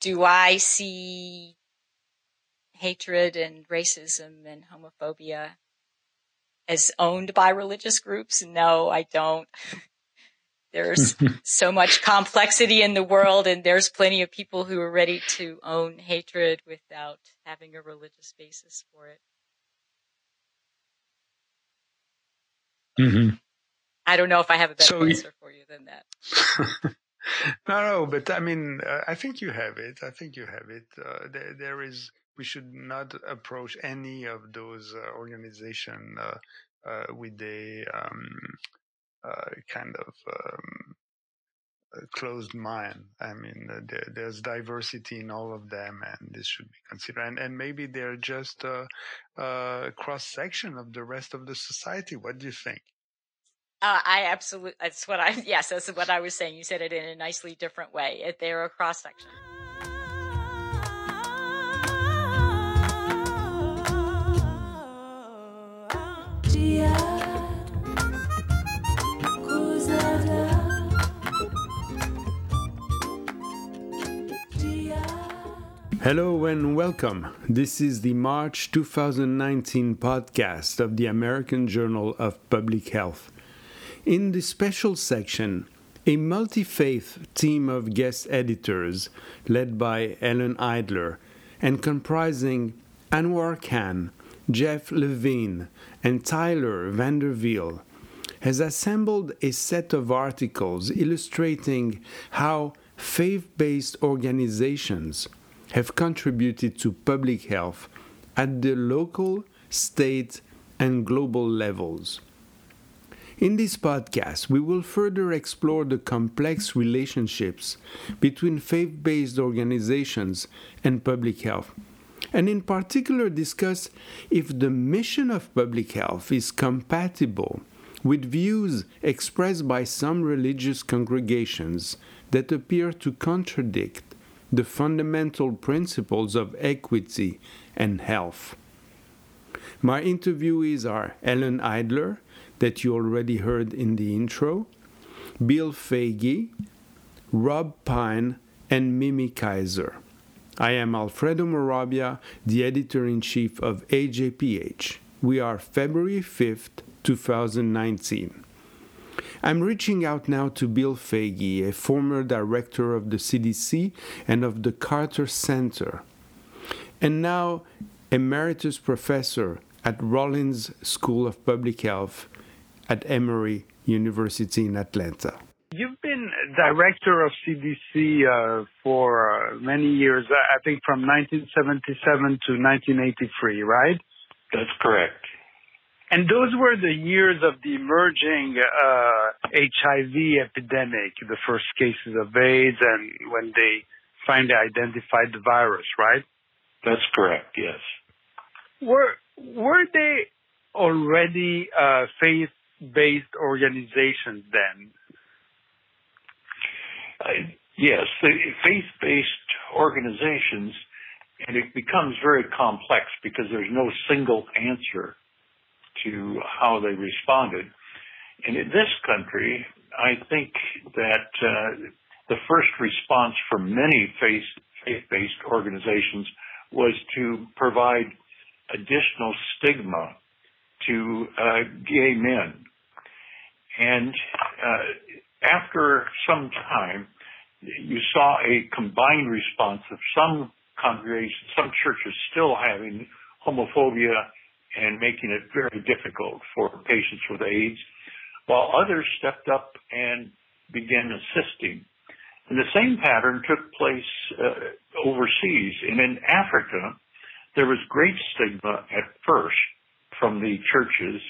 do I see hatred and racism and homophobia as owned by religious groups? No, I don't. there's so much complexity in the world and there's plenty of people who are ready to own hatred without having a religious basis for it. Mm-hmm. I don't know if I have a better so, answer for you than that. no, no, but I mean, uh, I think you have it. I think you have it. Uh, there, there is. We should not approach any of those uh, organizations uh, uh, with a um, uh, kind of um, closed mind. I mean, there, there's diversity in all of them, and this should be considered. And, and maybe they're just a, a cross section of the rest of the society. What do you think? Uh, I absolutely, that's what I, yes, that's what I was saying. You said it in a nicely different way. They're a cross section. Hello and welcome. This is the March 2019 podcast of the American Journal of Public Health. In the special section, a multi faith team of guest editors led by Ellen Idler and comprising Anwar Khan, Jeff Levin, and Tyler VanderWeele has assembled a set of articles illustrating how faith based organizations have contributed to public health at the local, state, and global levels. In this podcast, we will further explore the complex relationships between faith based organizations and public health, and in particular discuss if the mission of public health is compatible with views expressed by some religious congregations that appear to contradict the fundamental principles of equity and health. My interviewees are Ellen Idler, that you already heard in the intro, Bill Foege, Rob Pyne, and Mimi Kiser. I am Alfredo Morabia, the editor in chief of AJPH. We are February 5th, 2019. I'm reaching out now to Bill Foege, a former director of the CDC and of the Carter Center, and now emeritus professor at Rollins School of Public Health at Emory University in Atlanta. You've been director of CDC uh, for uh, many years, I think from 1977 to 1983, right? That's correct. And those were the years of the emerging uh, HIV epidemic, the first cases of AIDS, and when they finally identified the virus, right? That's correct. Yes. Were were they already uh, faith based organizations then? Uh, yes, faith based organizations, and it becomes very complex because there's no single answer to how they responded. And in this country, I think that uh, the first response from many faith based organizations was to provide additional stigma to uh, gay men and uh, after some time, you saw a combined response of some congregations, some churches still having homophobia and making it very difficult for patients with AIDS, while others stepped up and began assisting. And the same pattern took place uh, overseas. And in Africa, there was great stigma at first from the churches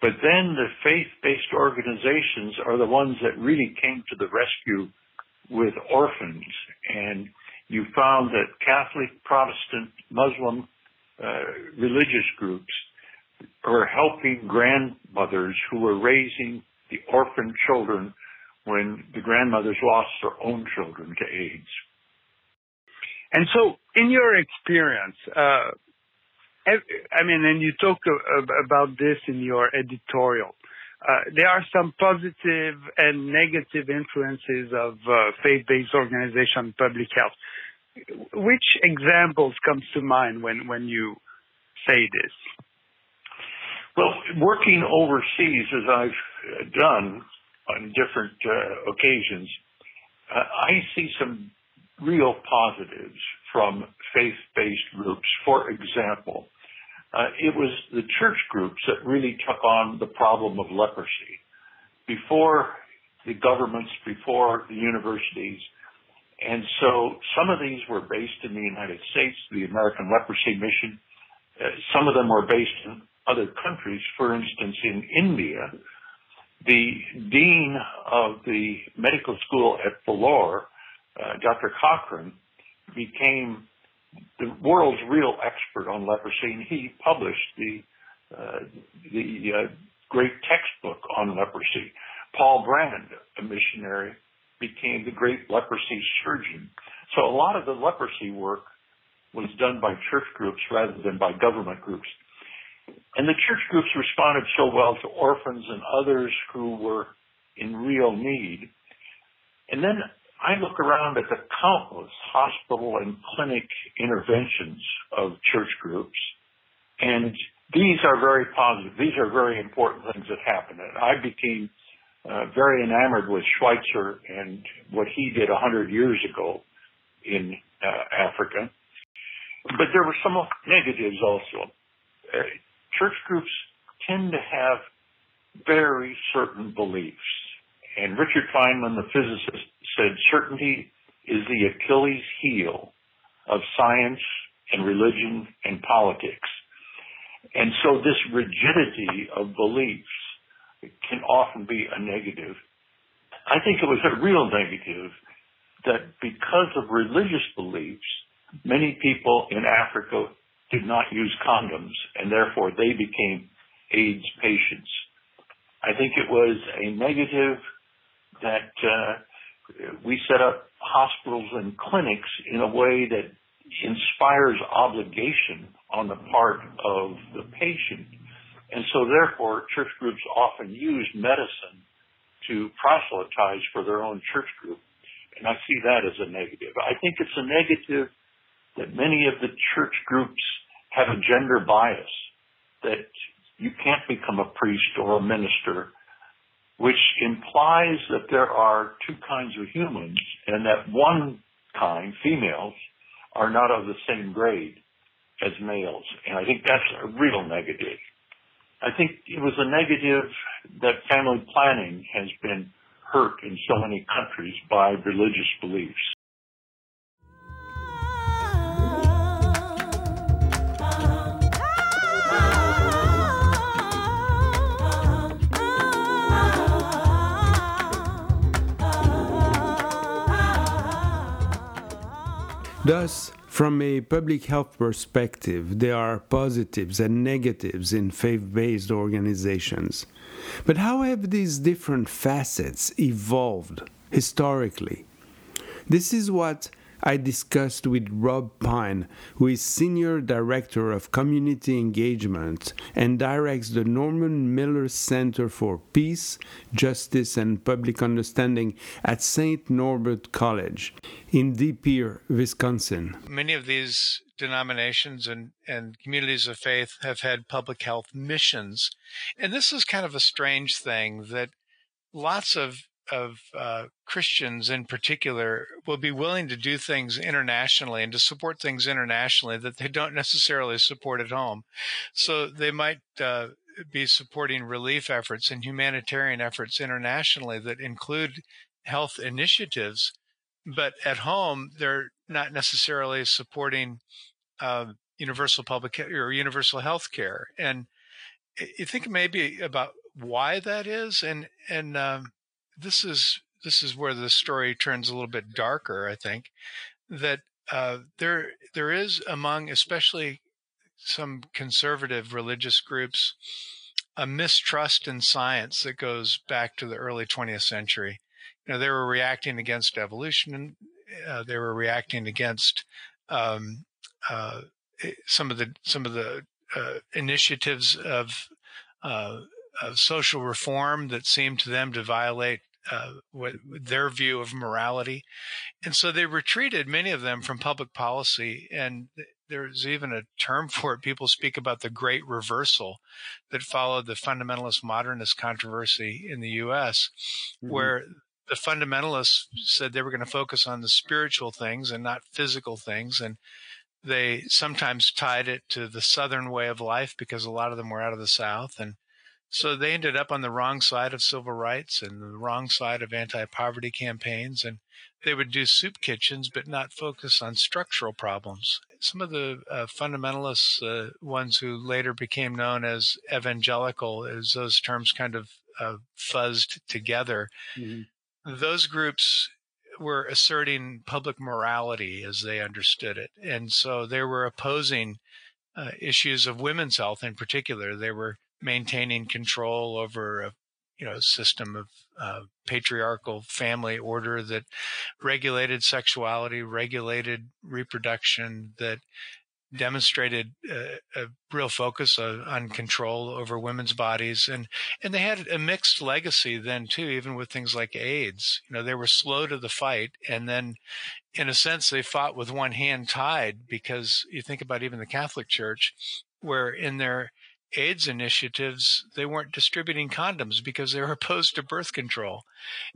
but then the faith-based organizations are the ones that really came to the rescue with orphans. And you found that Catholic, Protestant, Muslim uh, religious groups were helping grandmothers who were raising the orphan children when the grandmothers lost their own children to AIDS. And so, in your experience, uh, I mean, and you talk about this in your editorial. Uh, there are some positive and negative influences of uh, faith-based organization public health. which examples comes to mind when, when you say this? Well, working overseas as I've done on different uh, occasions, uh, I see some real positives from faith-based groups. For example, uh, it was the church groups that really took on the problem of leprosy. Before the governments, before the universities, and so some of these were based in the United States, the American Leprosy Mission. Uh, some of them were based in other countries. For instance, in India, the dean of the medical school at Vellore, uh, Dr. Cochrane, became the world's real expert on leprosy, and he published the uh, the uh, great textbook on leprosy. Paul Brand, a missionary, became the great leprosy surgeon. So a lot of the leprosy work was done by church groups rather than by government groups. And the church groups responded so well to orphans and others who were in real need. And then I look around at the countless hospital and clinic interventions of church groups, and these are very positive. These are very important things that happen. And I became uh, very enamored with Schweitzer and what he did a hundred years ago in uh, Africa. But there were some negatives also. Uh, church groups tend to have very certain beliefs. And Richard Feynman, the physicist, said certainty is the Achilles heel of science and religion and politics. And so this rigidity of beliefs can often be a negative. I think it was a real negative that because of religious beliefs, many people in Africa did not use condoms and therefore they became AIDS patients. I think it was a negative that uh, we set up hospitals and clinics in a way that inspires obligation on the part of the patient. And so therefore church groups often use medicine to proselytize for their own church group. And I see that as a negative. I think it's a negative that many of the church groups have a gender bias, that you can't become a priest or a minister, which implies that there are two kinds of humans and that one kind, females, are not of the same grade as males. And I think that's a real negative. I think it was a negative that family planning has been hurt in so many countries by religious beliefs. Thus, from a public health perspective, there are positives and negatives in faith based organizations. But how have these different facets evolved historically? This is what I discussed with Rob Pyne, who is Senior Director of Community Engagement and directs the Norman Miller Center for Peace, Justice, and Public Understanding at St. Norbert College in De Pere, Wisconsin. Many of these denominations and, and communities of faith have had public health missions. And this is kind of a strange thing that lots of of uh, Christians in particular will be willing to do things internationally and to support things internationally that they don't necessarily support at home. So they might uh, be supporting relief efforts and humanitarian efforts internationally that include health initiatives, but at home they're not necessarily supporting uh, universal public or universal health care. And you think maybe about why that is, and and um, this is this is where the story turns a little bit darker. I think that uh, there there is among especially some conservative religious groups a mistrust in science that goes back to the early 20th century. You know, they were reacting against evolution, uh, they were reacting against um, uh, eh, some of the some of the uh, initiatives of uh, of social reform that seemed to them to violate uh, what their view of morality, and so they retreated many of them from public policy. And there's even a term for it. People speak about the Great Reversal that followed the fundamentalist modernist controversy in the U.S., mm-hmm. where the fundamentalists said they were going to focus on the spiritual things and not physical things, and they sometimes tied it to the Southern way of life because a lot of them were out of the South. And so they ended up on the wrong side of civil rights and the wrong side of anti poverty campaigns. And they would do soup kitchens, but not focus on structural problems. Some of the uh, fundamentalists, uh, ones who later became known as evangelical, as those terms kind of uh, fuzzed together, mm-hmm. those groups were asserting public morality as they understood it. And so they were opposing uh, issues of women's health in particular. They were maintaining control over a you know system of uh, patriarchal family order that regulated sexuality, regulated reproduction, that demonstrated a, a real focus on, on, control over women's bodies. And and they had a mixed legacy then too even with things like AIDS. You know they were slow to the fight and then in a sense they fought with one hand tied because you think about even the Catholic Church where in their AIDS initiatives, they weren't distributing condoms because they were opposed to birth control.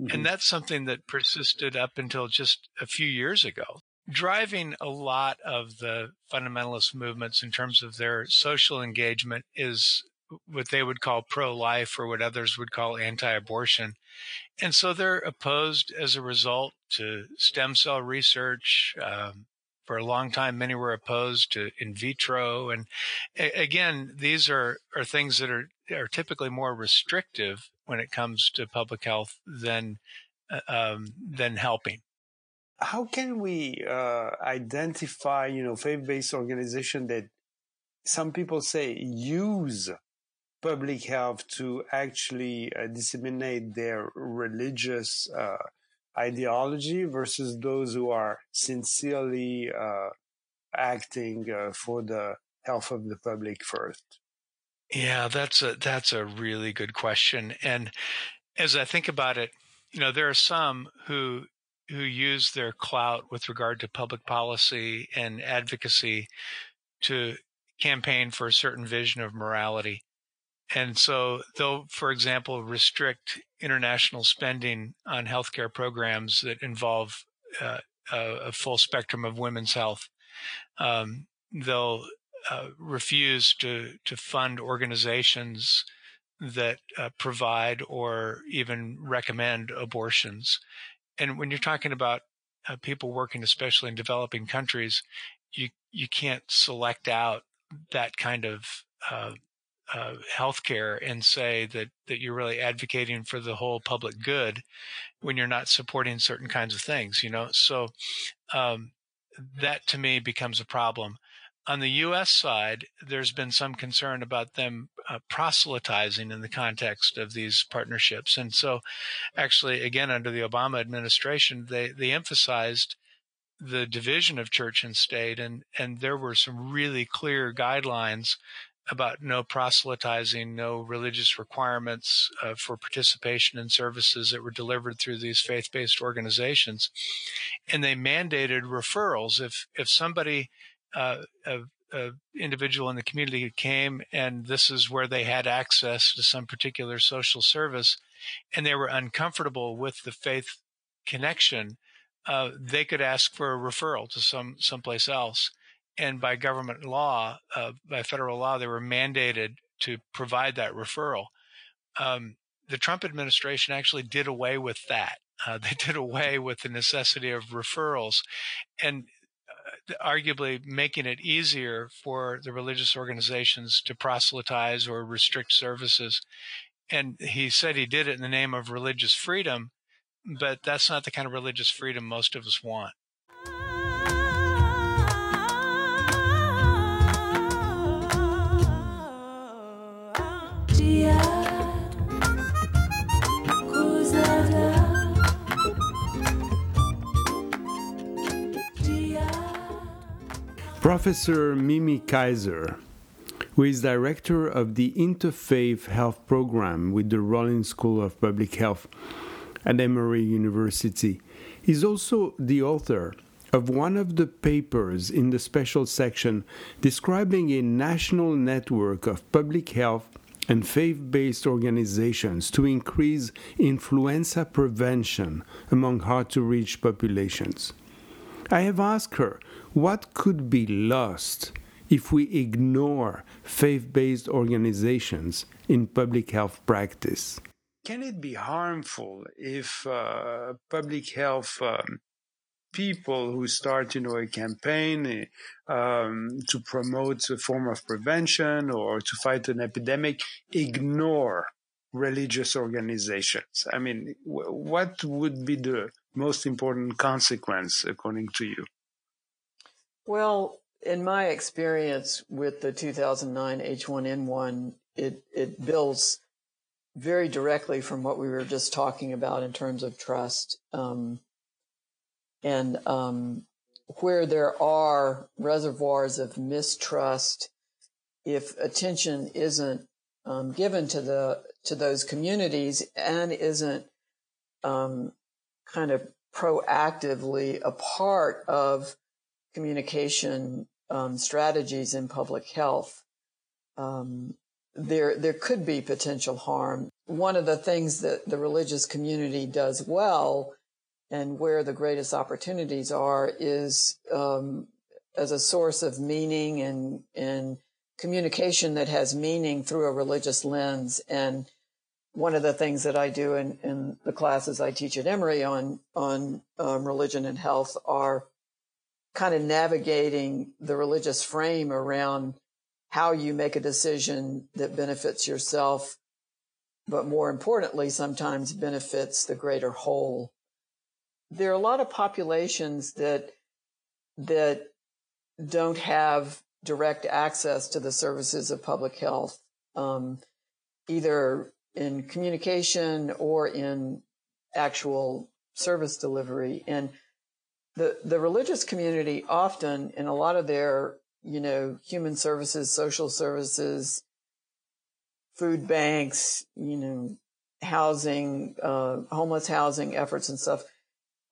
Mm-hmm. And that's something that persisted up until just a few years ago driving a lot of the fundamentalist movements in terms of their social engagement is what they would call pro life or what others would call anti abortion. And so they're opposed as a result to stem cell research. Um, for a long time, many were opposed to in vitro. And again, these are, are things that are, are typically more restrictive when it comes to public health than, uh, um, than helping how can we uh, identify, you know, faith-based organization that some people say use public health to actually uh, disseminate their religious uh, ideology versus those who are sincerely uh, acting uh, for the health of the public first? Yeah, that's a that's a really good question. And as I think about it, you know, there are some who who use their clout with regard to public policy and advocacy to campaign for a certain vision of morality. And so they'll, for example, restrict international spending on healthcare programs that involve uh, a, full spectrum of women's health. Um, they'll uh, refuse to to fund organizations that uh, provide or even recommend abortions and when you're talking about uh, people working, especially in developing countries, you you can't select out that kind of uh, uh, healthcare and say that that you're really advocating for the whole public good when you're not supporting certain kinds of things. You know, so um, that to me becomes a problem. On the U.S. side, there's been some concern about them uh, proselytizing in the context of these partnerships. And so, actually, again, under the Obama administration, they, they emphasized the division of church and state. And, and there were some really clear guidelines about no proselytizing, no religious requirements uh, for participation in services that were delivered through these faith-based organizations, and they mandated referrals. If if somebody uh, a, a, individual in the community came and this is where they had access to some particular social service and they were uncomfortable with the faith connection, uh, they could ask for a referral to some someplace else. And by government law, uh, by federal law, they were mandated to provide that referral. Um, the Trump administration actually did away with that. Uh, they did away with the necessity of referrals. And arguably making it easier for the religious organizations to proselytize or restrict services. And he said he did it in the name of religious freedom, but that's not the kind of religious freedom most of us want. Professor Mimi Kiser, who is director of the Interfaith Health Program with the Rollins School of Public Health, at Emory University. is also the author of one of the papers in the special section describing a national network of public health and faith based organizations to increase influenza prevention among hard to reach populations. I have asked her what could be lost if we ignore faith based organizations in public health practice. Can it be harmful if uh, public health um, people who start, you know, a campaign um, to promote a form of prevention or to fight an epidemic ignore religious organizations? I mean, w- what would be the most important consequence, according to you? Well, in my experience with the 2009 H1N1, it, it builds very directly from what we were just talking about in terms of trust. Um, and um, where there are reservoirs of mistrust, if attention isn't um, given to the to those communities and isn't um, kind of proactively a part of communication um, strategies in public health, um, there there could be potential harm. One of the things that the religious community does well and where the greatest opportunities are is um, as a source of meaning and and communication that has meaning through a religious lens. And one of the things that I do in, in the classes I teach at Emory on on um, religion and health are kind of navigating the religious frame around how you make a decision that benefits yourself, but more importantly, sometimes benefits the greater whole. There are a lot of populations that that don't have direct access to the services of public health, um, either in communication or in actual service delivery. And the the religious community often, in a lot of their you know human services, social services, food banks, you know, housing, uh, homeless housing efforts and stuff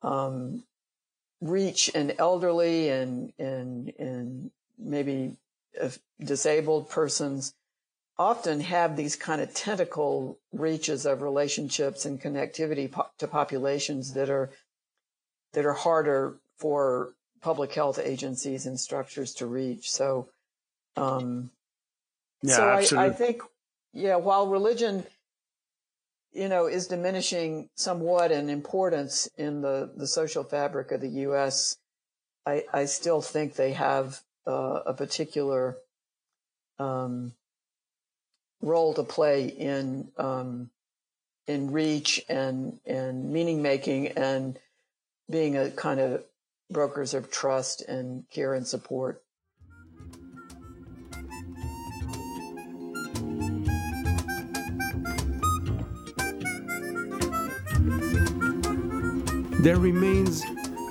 um, reach an elderly and and and maybe disabled persons often have these kind of tentacle reaches of relationships and connectivity po- to populations that are that are harder for public health agencies and structures to reach. So, um, yeah, so I, I think, yeah, while religion you know, is diminishing somewhat in importance in the, the social fabric of the U.S., I, I still think they have uh, a particular um, role to play in um, in reach and and meaning making and being a kind of brokers of trust and care and support. there remains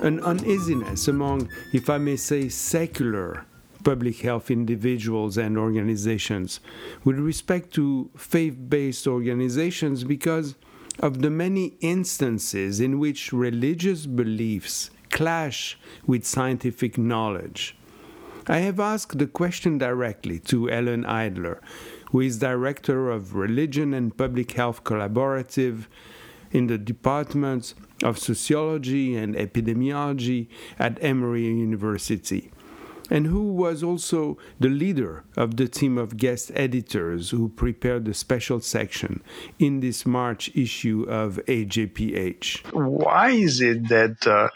an uneasiness among, if I may say, secular public health individuals and organizations with respect to faith based organizations because of the many instances in which religious beliefs clash with scientific knowledge. I have asked the question directly to Ellen Idler, who is Director of Religion and Public Health Collaborative in the Department of Sociology and Epidemiology at Emory University, and who was also the leader of the team of guest editors who prepared the special section in this March issue of AJPH. Why is it that uh,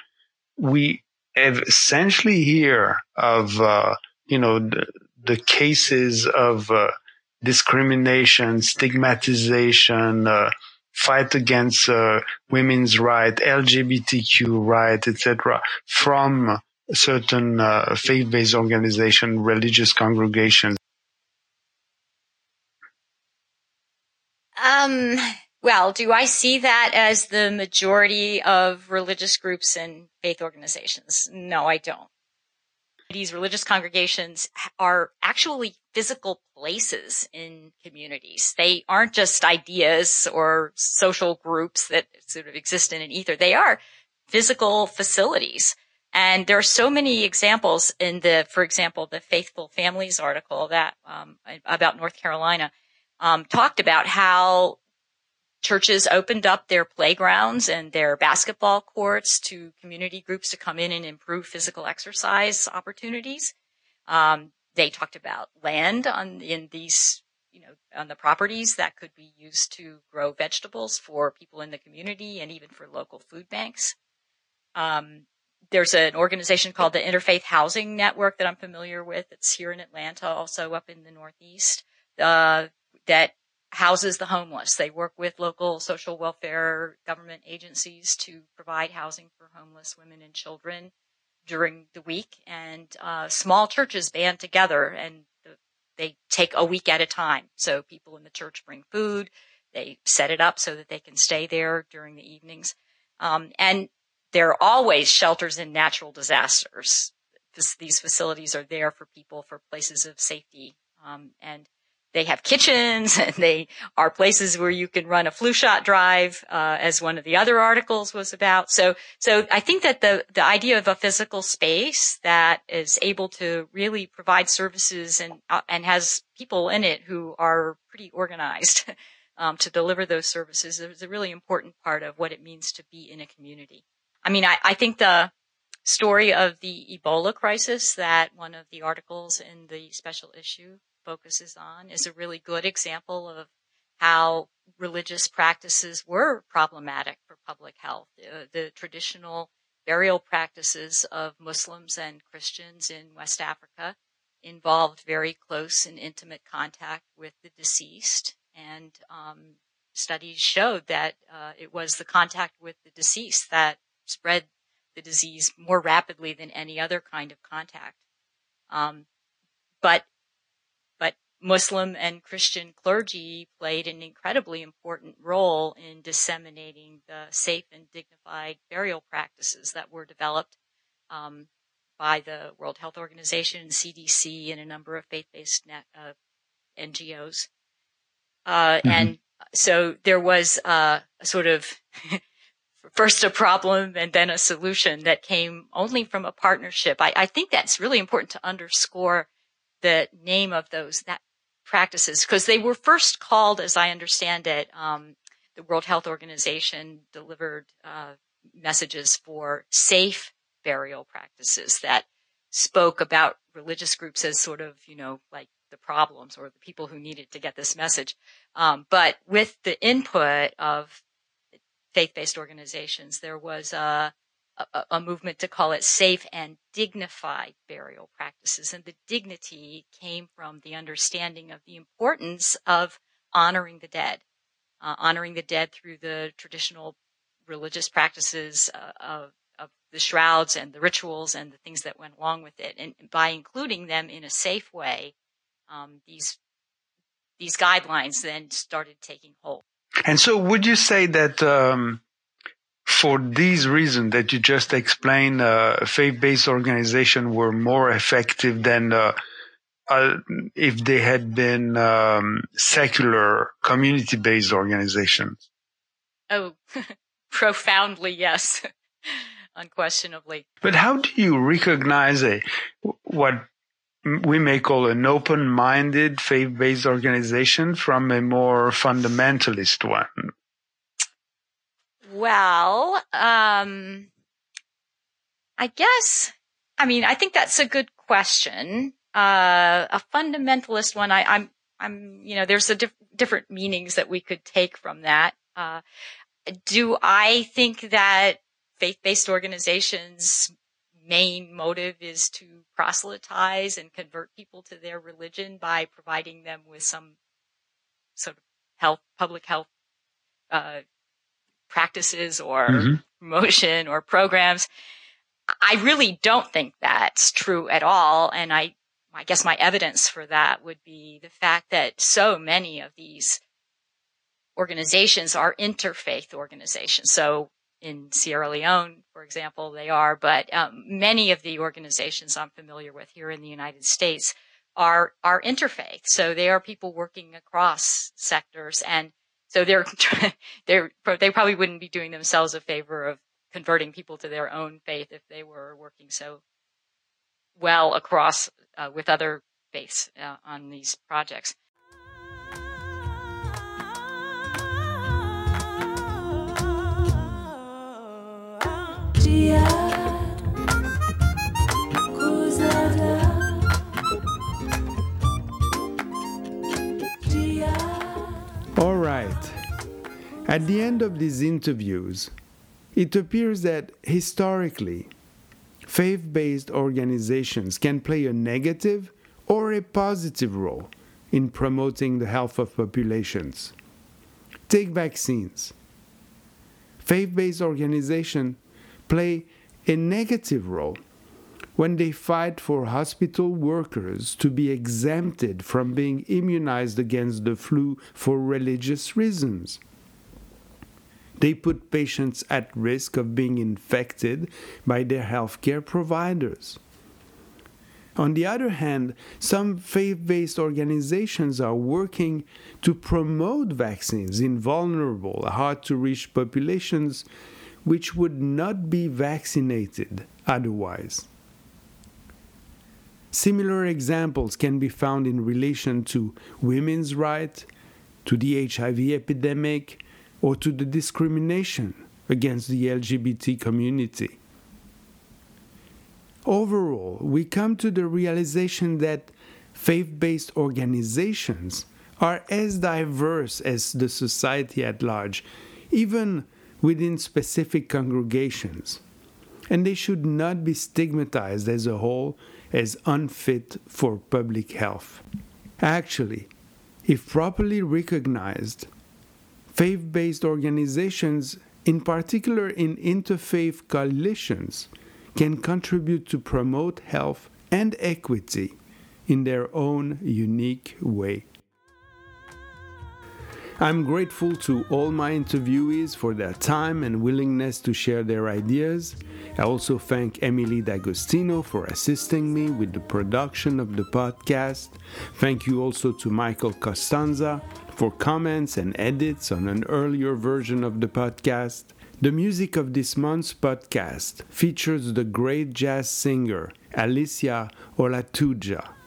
we have essentially hear of, uh, you know, the, the cases of uh, discrimination, stigmatization, uh, fight against uh, women's rights, LGBTQ rights, etc., from certain uh, faith-based organization, religious congregations? Um, well, do I see that as the majority of religious groups and faith organizations? No, I don't. these religious congregations are actually physical places in communities. They aren't just ideas or social groups that sort of exist in an ether. They are physical facilities. And there are so many examples in the, for example, the Faithful Families article that um, about North Carolina um, talked about how churches opened up their playgrounds and their basketball courts to community groups to come in and improve physical exercise opportunities. Um, they talked about land on in these, you know, on the properties that could be used to grow vegetables for people in the community and even for local food banks. Um, there's an organization called the Interfaith Housing Network that I'm familiar with. It's here in Atlanta, also up in the Northeast, uh, that houses the homeless. They work with local social welfare government agencies to provide housing for homeless women and children during the week. And uh, small churches band together and they take a week at a time. So people in the church bring food. They set it up so that they can stay there during the evenings. Um, and there are always shelters in natural disasters. These facilities are there for people for places of safety. Um, and they have kitchens and they are places where you can run a flu shot drive, uh, as one of the other articles was about. So, so I think that the, the idea of a physical space that is able to really provide services and, uh, and has people in it who are pretty organized, um, to deliver those services is a really important part of what it means to be in a community. I mean, I, I think the, story of the Ebola crisis that one of the articles in the special issue focuses on is a really good example of how religious practices were problematic for public health. Uh, the traditional burial practices of Muslims and Christians in West Africa involved very close and intimate contact with the deceased. And um, studies showed that uh, it was the contact with the deceased that spread the disease more rapidly than any other kind of contact. Um, but Muslim and Christian clergy played an incredibly important role in disseminating the safe and dignified burial practices that were developed um, by the World Health Organization, CDC, and a number of faith-based net, uh, NGOs. Uh, mm-hmm. And so there was uh, a sort of first a problem and then a solution that came only from a partnership. I, I think that's really important to underscore the name of those that practices because they were first called, as I understand it, um, the World Health Organization delivered uh, messages for safe burial practices that spoke about religious groups as sort of, you know, like the problems or the people who needed to get this message. Um, but with the input of faith-based organizations, there was a, a, a, movement to call it safe and dignified burial practices. And the dignity came from the understanding of the importance of honoring the dead, uh, honoring the dead through the traditional religious practices uh, of, of the shrouds and the rituals and the things that went along with it. And by including them in a safe way, um, these these guidelines then started taking hold. And so, would you say that um, for these reasons that you just explained, uh, faith-based organizations were more effective than uh, uh, if they had been um, secular, community-based organizations. Oh, profoundly yes, unquestionably. But how do you recognize a what we may call an open-minded faith-based organization from a more fundamentalist one? Well, um, I guess, I mean, I think that's a good question. Uh, a fundamentalist one, I, I'm, I'm, you know, there's a diff- different meanings that we could take from that. Uh, do I think that faith-based organizations main motive is to proselytize and convert people to their religion by providing them with some sort of health, public health, uh, practices or mm-hmm. promotion or programs. I really don't think that's true at all. And I, I guess my evidence for that would be the fact that so many of these organizations are interfaith organizations. So in Sierra Leone, for example, they are, but um, many of the organizations I'm familiar with here in the United States are are interfaith. So they are people working across sectors, and so they're they're they probably wouldn't be doing themselves a favor of converting people to their own faith if they were working so well across uh, with other faiths uh, on these projects. All right. At the end of these interviews, it appears that historically, faith based organizations can play a negative or a positive role in promoting the health of populations. Take vaccines. Faith based organizations play a negative role when they fight for hospital workers to be exempted from being immunized against the flu for religious reasons. They put patients at risk of being infected by their healthcare providers. On the other hand, some faith based organizations are working to promote vaccines in vulnerable, hard to reach populations which would not be vaccinated otherwise. Similar examples can be found in relation to women's rights, to the HIV epidemic, or to the discrimination against the LGBT community. Overall, we come to the realization that faith based organizations are as diverse as the society at large, even within specific congregations, and they should not be stigmatized as a whole as unfit for public health. Actually, if properly recognized, faith based organizations, in particular in interfaith coalitions, can contribute to promote health and equity in their own unique way. I'm grateful to all my interviewees for their time and willingness to share their ideas. I also thank Emily D'Agostino for assisting me with the production of the podcast. Thank you also to Michael Costanza for comments and edits on an earlier version of the podcast. The music of this month's podcast features the great jazz singer Alicia Olatuja.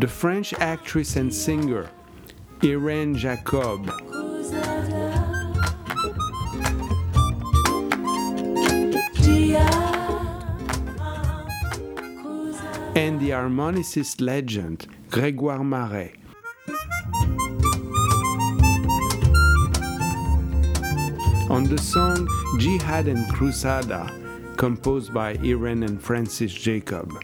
The French actress and singer Irene Jacob. And the harmonicist legend Grégoire Maret. On the song Jihad and Crusada, composed by Irene and Francis Jacob.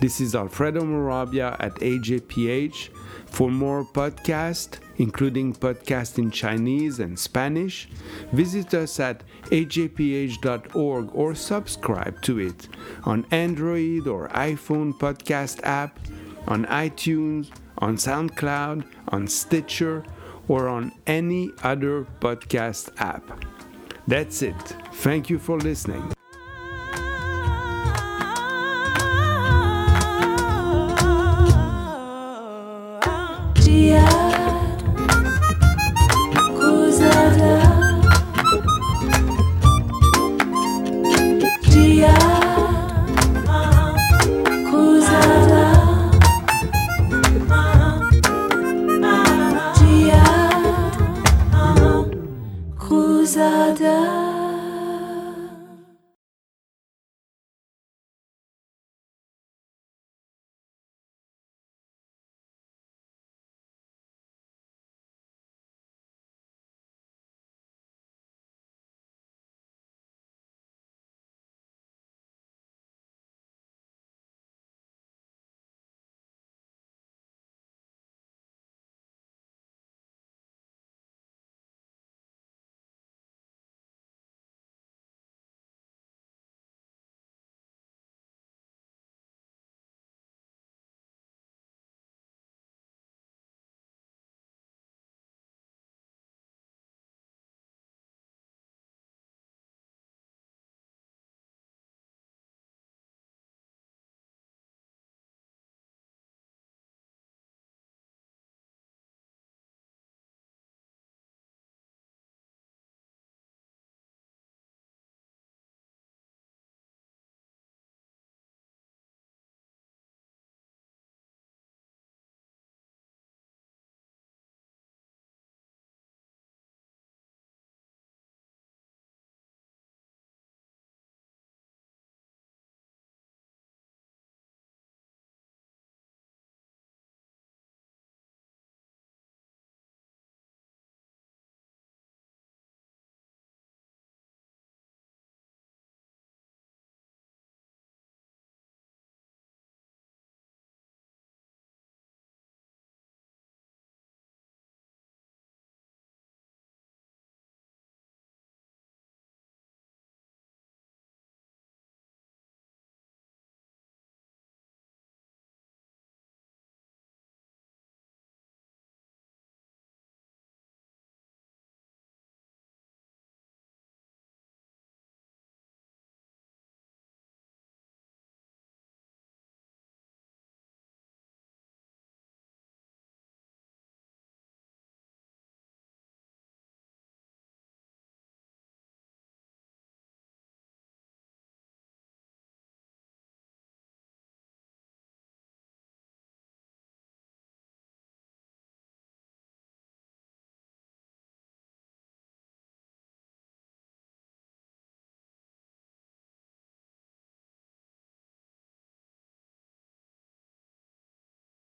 This is Alfredo Morabia at AJPH. For more podcasts, including podcasts in Chinese and Spanish, visit us at ajph.org or subscribe to it on Android or iPhone podcast app, on iTunes, on SoundCloud, on Stitcher, or on any other podcast app. That's it. Thank you for listening.